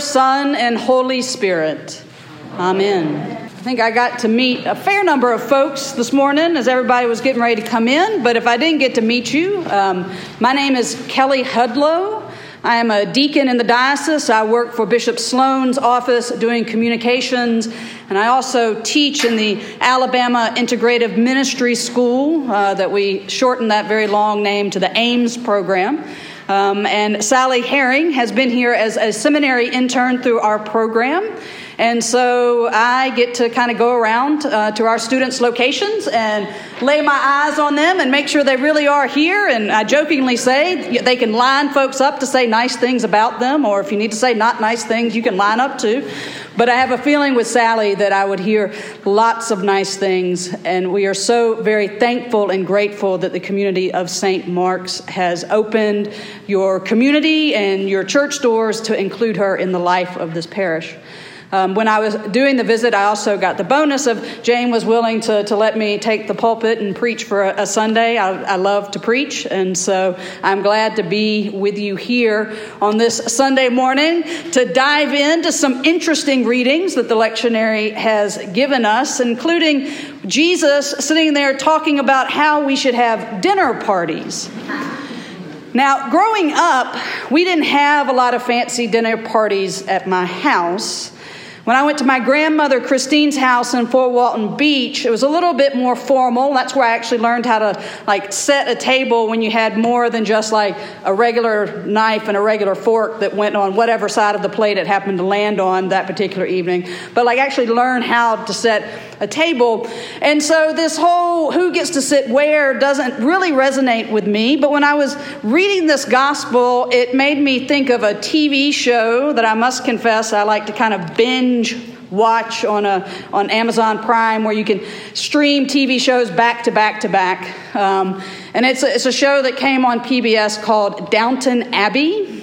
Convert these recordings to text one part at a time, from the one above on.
Son, and Holy Spirit. Amen. I think I got to meet a fair number of folks this morning as everybody was getting ready to come in, but if I didn't get to meet you, um, my name is Kelly Hudlow. I am a deacon in the diocese. I work for Bishop Sloan's office doing communications, and I also teach in the Alabama Integrative Ministry School uh, that we shortened that very long name to the AIMS program. Um, and Sally Herring has been here as a seminary intern through our program. And so I get to kind of go around uh, to our students' locations and lay my eyes on them and make sure they really are here. And I jokingly say they can line folks up to say nice things about them, or if you need to say not nice things, you can line up too. But I have a feeling with Sally that I would hear lots of nice things. And we are so very thankful and grateful that the community of St. Mark's has opened your community and your church doors to include her in the life of this parish. Um, when I was doing the visit, I also got the bonus of Jane was willing to, to let me take the pulpit and preach for a, a Sunday. I, I love to preach, and so I'm glad to be with you here on this Sunday morning to dive into some interesting readings that the lectionary has given us, including Jesus sitting there talking about how we should have dinner parties. Now, growing up, we didn't have a lot of fancy dinner parties at my house. When I went to my grandmother Christine's house in Fort Walton Beach, it was a little bit more formal. That's where I actually learned how to like set a table when you had more than just like a regular knife and a regular fork that went on whatever side of the plate it happened to land on that particular evening. But like actually learn how to set a table. And so this whole who gets to sit where doesn't really resonate with me. But when I was reading this gospel, it made me think of a TV show that I must confess I like to kind of binge watch on a on Amazon Prime where you can stream TV shows back to back to back. Um, and it's a, it's a show that came on PBS called Downton Abbey.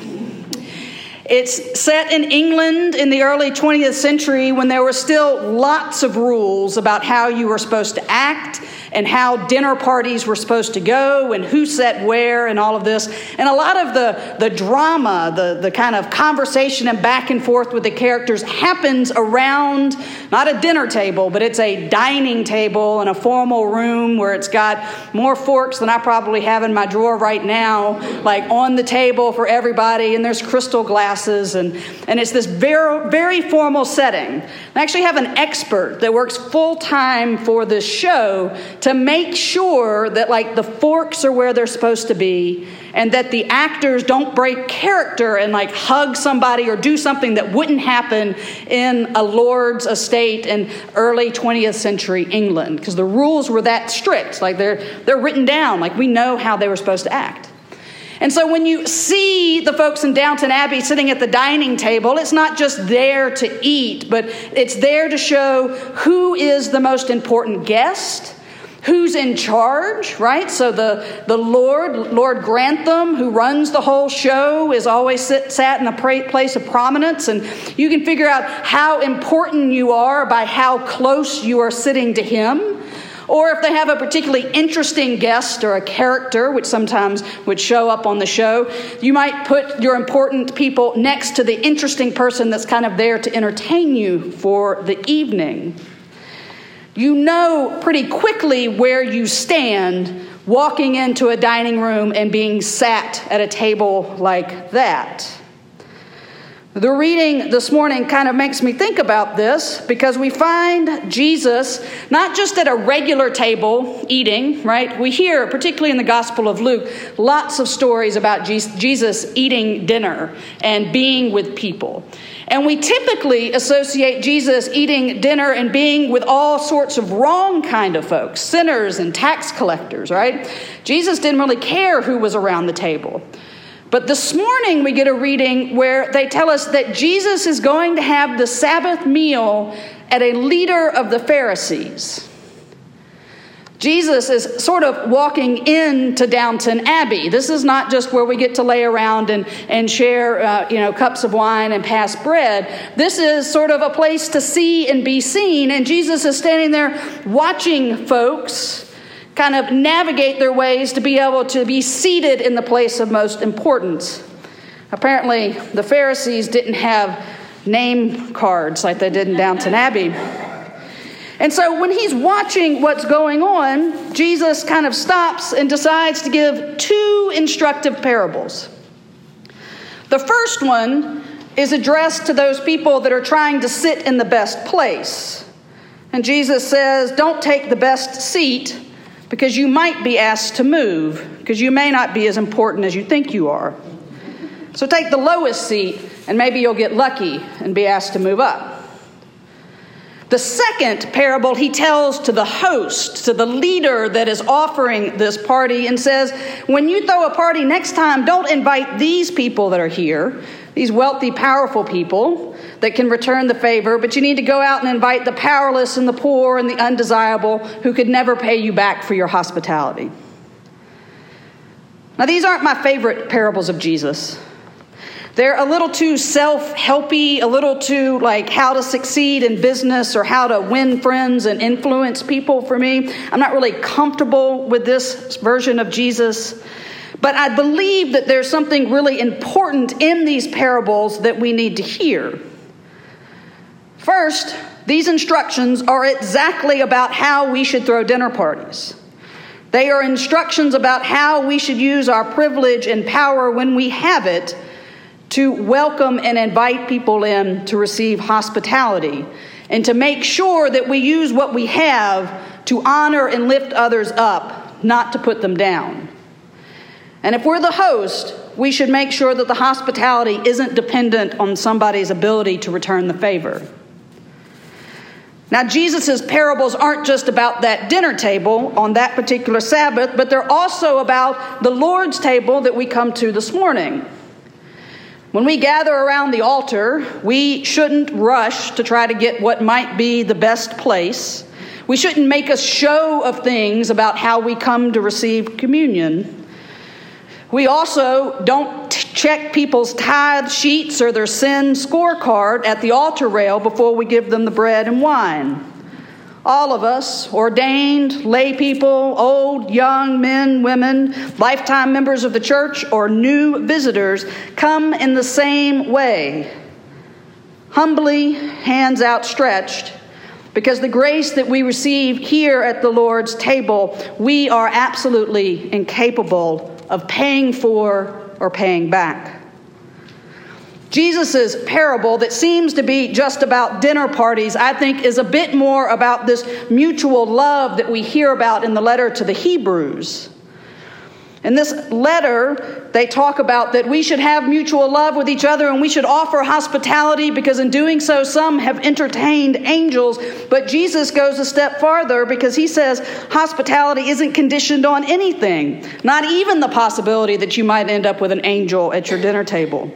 It's set in England in the early 20th century when there were still lots of rules about how you were supposed to act and how dinner parties were supposed to go and who sat where and all of this. And a lot of the, the drama, the, the kind of conversation and back and forth with the characters happens around not a dinner table, but it's a dining table in a formal room where it's got more forks than I probably have in my drawer right now, like on the table for everybody, and there's crystal glasses, and, and it's this very, very formal setting. I actually have an expert that works full time for this show to make sure that like the forks are where they're supposed to be and that the actors don't break character and like hug somebody or do something that wouldn't happen in a lord's estate in early 20th century England. Because the rules were that strict. Like they're they're written down. Like we know how they were supposed to act. And so when you see the folks in Downton Abbey sitting at the dining table, it's not just there to eat, but it's there to show who is the most important guest who's in charge, right? So the, the Lord, Lord Grantham, who runs the whole show, is always sit, sat in a place of prominence. And you can figure out how important you are by how close you are sitting to him. Or if they have a particularly interesting guest or a character, which sometimes would show up on the show, you might put your important people next to the interesting person that's kind of there to entertain you for the evening. You know pretty quickly where you stand walking into a dining room and being sat at a table like that. The reading this morning kind of makes me think about this because we find Jesus not just at a regular table eating, right? We hear, particularly in the Gospel of Luke, lots of stories about Jesus eating dinner and being with people. And we typically associate Jesus eating dinner and being with all sorts of wrong kind of folks, sinners and tax collectors, right? Jesus didn't really care who was around the table. But this morning we get a reading where they tell us that Jesus is going to have the Sabbath meal at a leader of the Pharisees. Jesus is sort of walking into Downton Abbey. This is not just where we get to lay around and, and share, uh, you know, cups of wine and pass bread. This is sort of a place to see and be seen. And Jesus is standing there watching folks kind of navigate their ways to be able to be seated in the place of most importance. Apparently, the Pharisees didn't have name cards like they did in Downton Abbey. And so when he's watching what's going on, Jesus kind of stops and decides to give two instructive parables. The first one is addressed to those people that are trying to sit in the best place. And Jesus says, Don't take the best seat because you might be asked to move, because you may not be as important as you think you are. So take the lowest seat, and maybe you'll get lucky and be asked to move up. The second parable he tells to the host, to the leader that is offering this party, and says, When you throw a party next time, don't invite these people that are here, these wealthy, powerful people that can return the favor, but you need to go out and invite the powerless and the poor and the undesirable who could never pay you back for your hospitality. Now, these aren't my favorite parables of Jesus. They're a little too self helpy, a little too like how to succeed in business or how to win friends and influence people for me. I'm not really comfortable with this version of Jesus. But I believe that there's something really important in these parables that we need to hear. First, these instructions are exactly about how we should throw dinner parties. They are instructions about how we should use our privilege and power when we have it to welcome and invite people in to receive hospitality and to make sure that we use what we have to honor and lift others up, not to put them down. And if we're the host, we should make sure that the hospitality isn't dependent on somebody's ability to return the favor. Now, Jesus' parables aren't just about that dinner table on that particular Sabbath, but they're also about the Lord's table that we come to this morning. When we gather around the altar, we shouldn't rush to try to get what might be the best place. We shouldn't make a show of things about how we come to receive communion. We also don't check people's tithe sheets or their sin scorecard at the altar rail before we give them the bread and wine all of us, ordained, lay people, old, young, men, women, lifetime members of the church, or new visitors, come in the same way. Humbly, hands outstretched, because the grace that we receive here at the Lord's table, we are absolutely incapable of paying for or paying back. Jesus' parable, that seems to be just about dinner parties, I think is a bit more about this mutual love that we hear about in the letter to the Hebrews. In this letter, they talk about that we should have mutual love with each other and we should offer hospitality because, in doing so, some have entertained angels. But Jesus goes a step farther because he says hospitality isn't conditioned on anything, not even the possibility that you might end up with an angel at your dinner table.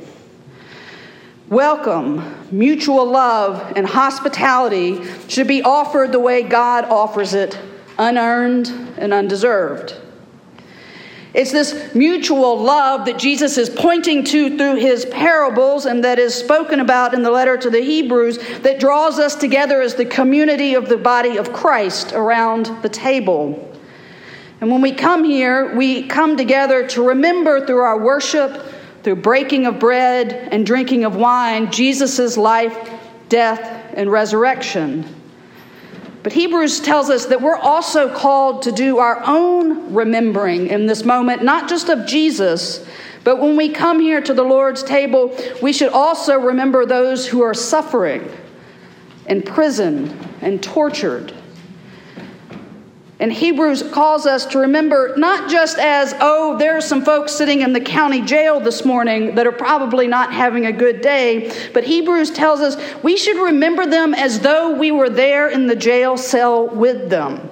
Welcome, mutual love, and hospitality should be offered the way God offers it, unearned and undeserved. It's this mutual love that Jesus is pointing to through his parables and that is spoken about in the letter to the Hebrews that draws us together as the community of the body of Christ around the table. And when we come here, we come together to remember through our worship through breaking of bread and drinking of wine, Jesus' life, death, and resurrection. But Hebrews tells us that we're also called to do our own remembering in this moment, not just of Jesus, but when we come here to the Lord's table, we should also remember those who are suffering, in prison, and tortured. And Hebrews calls us to remember not just as, oh, there are some folks sitting in the county jail this morning that are probably not having a good day, but Hebrews tells us we should remember them as though we were there in the jail cell with them.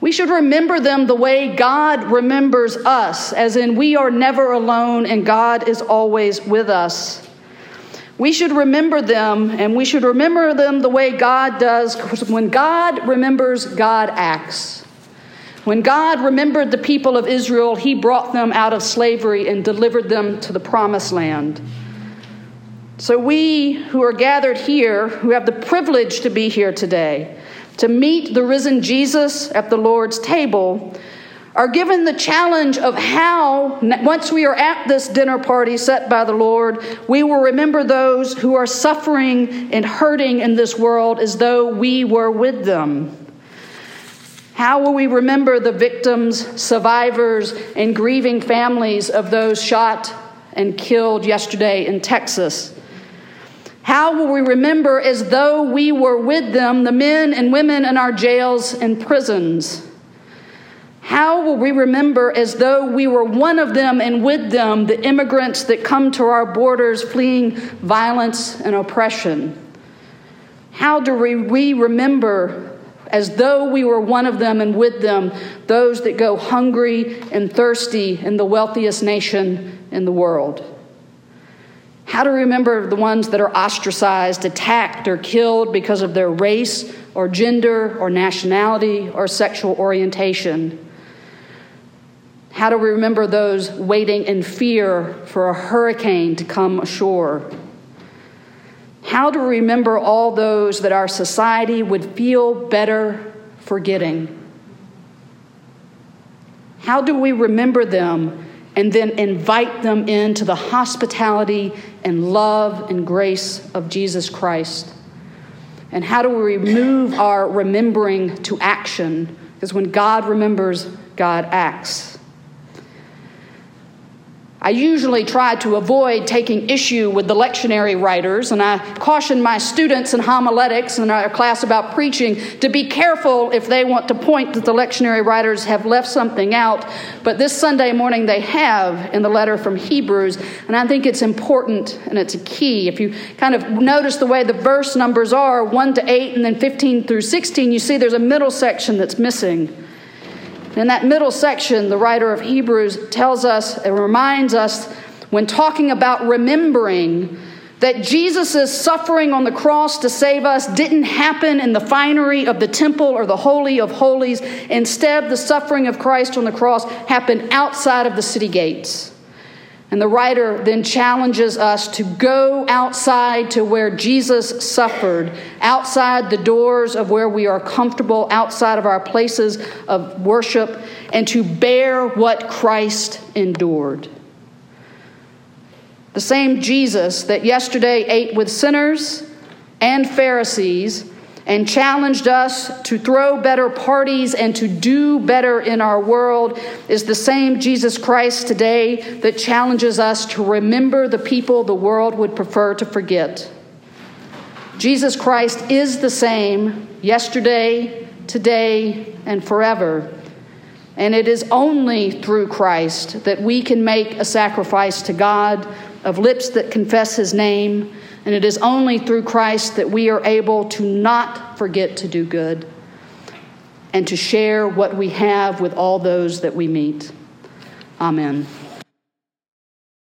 We should remember them the way God remembers us, as in we are never alone and God is always with us. We should remember them, and we should remember them the way God does. When God remembers, God acts. When God remembered the people of Israel, he brought them out of slavery and delivered them to the promised land. So, we who are gathered here, who have the privilege to be here today, to meet the risen Jesus at the Lord's table, are given the challenge of how, once we are at this dinner party set by the Lord, we will remember those who are suffering and hurting in this world as though we were with them. How will we remember the victims, survivors, and grieving families of those shot and killed yesterday in Texas? How will we remember as though we were with them the men and women in our jails and prisons? How will we remember as though we were one of them and with them the immigrants that come to our borders fleeing violence and oppression? How do we remember as though we were one of them and with them those that go hungry and thirsty in the wealthiest nation in the world? How to remember the ones that are ostracized, attacked, or killed because of their race or gender or nationality or sexual orientation? How do we remember those waiting in fear for a hurricane to come ashore? How do we remember all those that our society would feel better forgetting? How do we remember them and then invite them into the hospitality and love and grace of Jesus Christ? And how do we remove our remembering to action? Because when God remembers, God acts. I usually try to avoid taking issue with the lectionary writers, and I caution my students in homiletics in our class about preaching to be careful if they want to point that the lectionary writers have left something out. But this Sunday morning they have in the letter from Hebrews, and I think it's important and it's a key. If you kind of notice the way the verse numbers are 1 to 8 and then 15 through 16, you see there's a middle section that's missing. In that middle section, the writer of Hebrews tells us and reminds us when talking about remembering that Jesus' suffering on the cross to save us didn't happen in the finery of the temple or the Holy of Holies. Instead, the suffering of Christ on the cross happened outside of the city gates. And the writer then challenges us to go outside to where Jesus suffered, outside the doors of where we are comfortable, outside of our places of worship, and to bear what Christ endured. The same Jesus that yesterday ate with sinners and Pharisees and challenged us to throw better parties and to do better in our world is the same Jesus Christ today that challenges us to remember the people the world would prefer to forget. Jesus Christ is the same yesterday, today, and forever. And it is only through Christ that we can make a sacrifice to God of lips that confess his name and it is only through Christ that we are able to not forget to do good and to share what we have with all those that we meet. Amen.